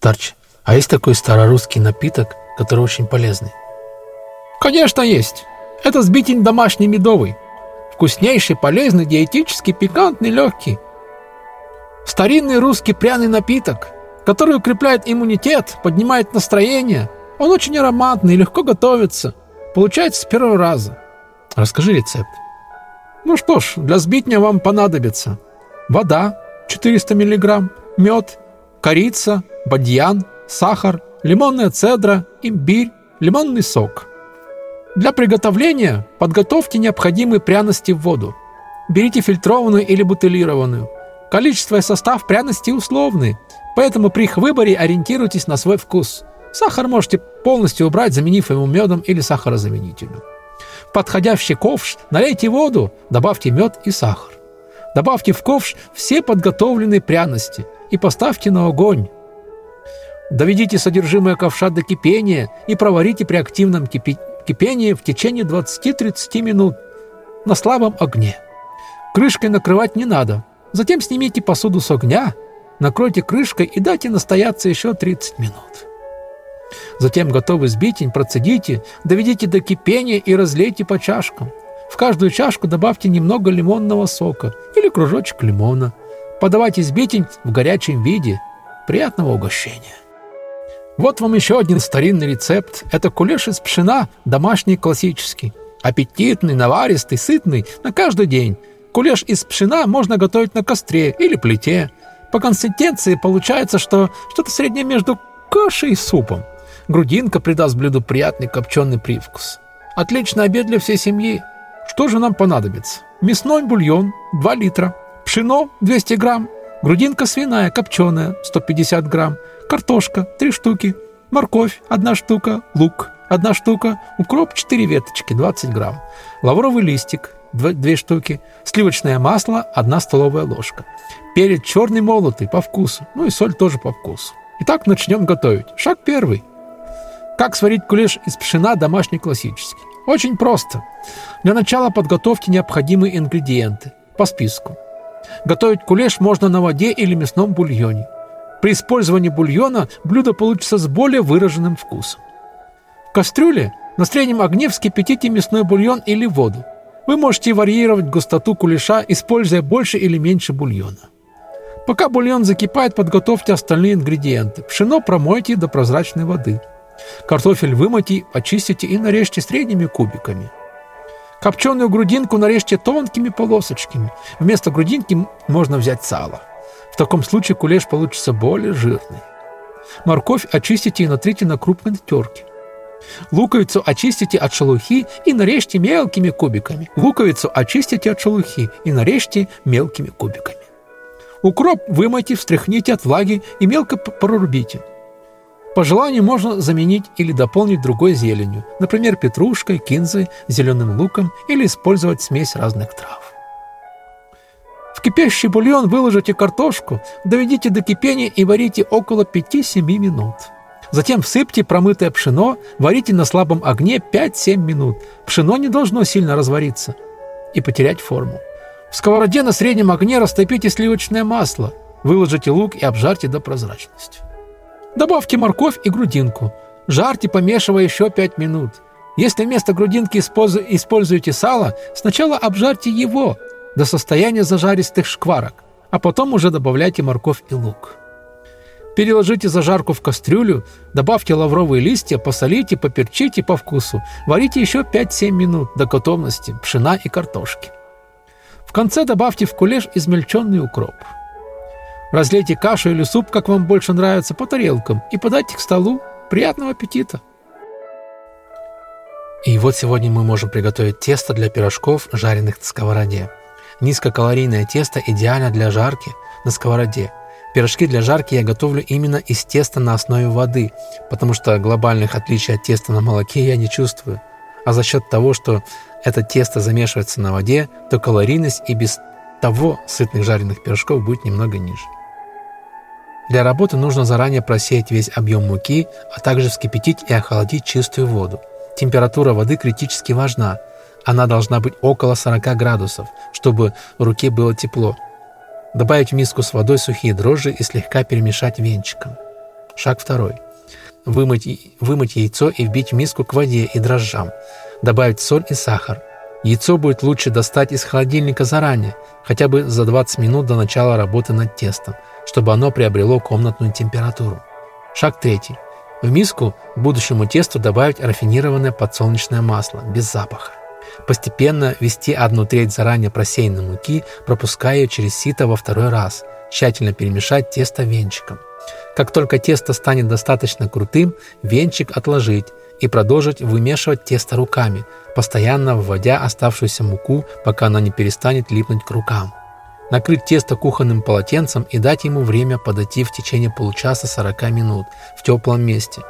Старч, а есть такой старорусский напиток, который очень полезный? Конечно, есть. Это сбитень домашний медовый. Вкуснейший, полезный, диетический, пикантный, легкий. Старинный русский пряный напиток, который укрепляет иммунитет, поднимает настроение. Он очень ароматный, легко готовится. Получается с первого раза. Расскажи рецепт. Ну что ж, для сбитня вам понадобится вода 400 мг, мед, корица, бадьян, сахар, лимонная цедра, имбирь, лимонный сок. Для приготовления подготовьте необходимые пряности в воду. Берите фильтрованную или бутылированную. Количество и состав пряностей условны, поэтому при их выборе ориентируйтесь на свой вкус. Сахар можете полностью убрать, заменив его медом или сахарозаменителем. В подходящий ковш налейте воду, добавьте мед и сахар. Добавьте в ковш все подготовленные пряности и поставьте на огонь. Доведите содержимое ковша до кипения и проварите при активном кипи кипении в течение 20-30 минут на слабом огне. Крышкой накрывать не надо. Затем снимите посуду с огня, накройте крышкой и дайте настояться еще 30 минут. Затем готовый сбитень процедите, доведите до кипения и разлейте по чашкам. В каждую чашку добавьте немного лимонного сока или кружочек лимона. Подавайте сбитень в горячем виде. Приятного угощения! Вот вам еще один старинный рецепт. Это кулеш из пшена, домашний классический. Аппетитный, наваристый, сытный, на каждый день. Кулеш из пшена можно готовить на костре или плите. По консистенции получается, что что-то среднее между кашей и супом. Грудинка придаст блюду приятный копченый привкус. Отличный обед для всей семьи. Что же нам понадобится? Мясной бульон 2 литра, пшено 200 грамм, грудинка свиная копченая 150 грамм, картошка 3 штуки, морковь 1 штука, лук 1 штука, укроп 4 веточки 20 грамм, лавровый листик 2, 2 штуки, сливочное масло 1 столовая ложка, перец черный молотый по вкусу, ну и соль тоже по вкусу. Итак, начнем готовить. Шаг первый. Как сварить кулеш из пшена домашний классический? Очень просто. Для начала подготовьте необходимые ингредиенты по списку. Готовить кулеш можно на воде или мясном бульоне. При использовании бульона блюдо получится с более выраженным вкусом. В кастрюле на среднем огне вскипятите мясной бульон или воду. Вы можете варьировать густоту кулеша, используя больше или меньше бульона. Пока бульон закипает, подготовьте остальные ингредиенты. Пшено промойте до прозрачной воды – Картофель вымойте, очистите и нарежьте средними кубиками. Копченую грудинку нарежьте тонкими полосочками. Вместо грудинки можно взять сало. В таком случае кулеш получится более жирный. Морковь очистите и натрите на крупной терке. Луковицу очистите от шелухи и нарежьте мелкими кубиками. Луковицу очистите от шелухи и нарежьте мелкими кубиками. Укроп вымойте, встряхните от влаги и мелко прорубите. По желанию можно заменить или дополнить другой зеленью, например, петрушкой, кинзой, зеленым луком или использовать смесь разных трав. В кипящий бульон выложите картошку, доведите до кипения и варите около 5-7 минут. Затем всыпьте промытое пшено, варите на слабом огне 5-7 минут. Пшено не должно сильно развариться и потерять форму. В сковороде на среднем огне растопите сливочное масло, выложите лук и обжарьте до прозрачности. Добавьте морковь и грудинку. Жарьте, помешивая еще 5 минут. Если вместо грудинки используете сало, сначала обжарьте его до состояния зажаристых шкварок, а потом уже добавляйте морковь и лук. Переложите зажарку в кастрюлю, добавьте лавровые листья, посолите, поперчите по вкусу. Варите еще 5-7 минут до готовности пшена и картошки. В конце добавьте в кулеш измельченный укроп. Разлейте кашу или суп, как вам больше нравится, по тарелкам и подайте к столу. Приятного аппетита! И вот сегодня мы можем приготовить тесто для пирожков, жареных на сковороде. Низкокалорийное тесто идеально для жарки на сковороде. Пирожки для жарки я готовлю именно из теста на основе воды, потому что глобальных отличий от теста на молоке я не чувствую. А за счет того, что это тесто замешивается на воде, то калорийность и без того сытных жареных пирожков будет немного ниже. Для работы нужно заранее просеять весь объем муки, а также вскипятить и охладить чистую воду. Температура воды критически важна. Она должна быть около 40 градусов, чтобы руке было тепло. Добавить в миску с водой сухие дрожжи и слегка перемешать венчиком. Шаг второй. Вымыть, вымыть яйцо и вбить в миску к воде и дрожжам. Добавить соль и сахар. Яйцо будет лучше достать из холодильника заранее, хотя бы за 20 минут до начала работы над тестом, чтобы оно приобрело комнатную температуру. Шаг третий. В миску к будущему тесту добавить рафинированное подсолнечное масло, без запаха. Постепенно ввести одну треть заранее просеянной муки, пропуская ее через сито во второй раз. Тщательно перемешать тесто венчиком. Как только тесто станет достаточно крутым, венчик отложить и продолжить вымешивать тесто руками, постоянно вводя оставшуюся муку, пока она не перестанет липнуть к рукам. Накрыть тесто кухонным полотенцем и дать ему время подойти в течение получаса-40 минут в теплом месте.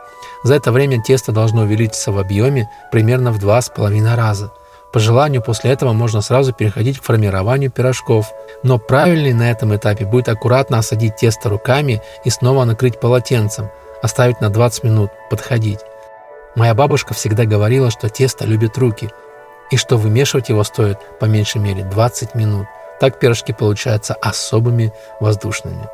За это время тесто должно увеличиться в объеме примерно в 2,5 раза. По желанию после этого можно сразу переходить к формированию пирожков, но правильней на этом этапе будет аккуратно осадить тесто руками и снова накрыть полотенцем, оставить на 20 минут, подходить. Моя бабушка всегда говорила, что тесто любит руки, и что вымешивать его стоит по меньшей мере 20 минут. Так пирожки получаются особыми воздушными.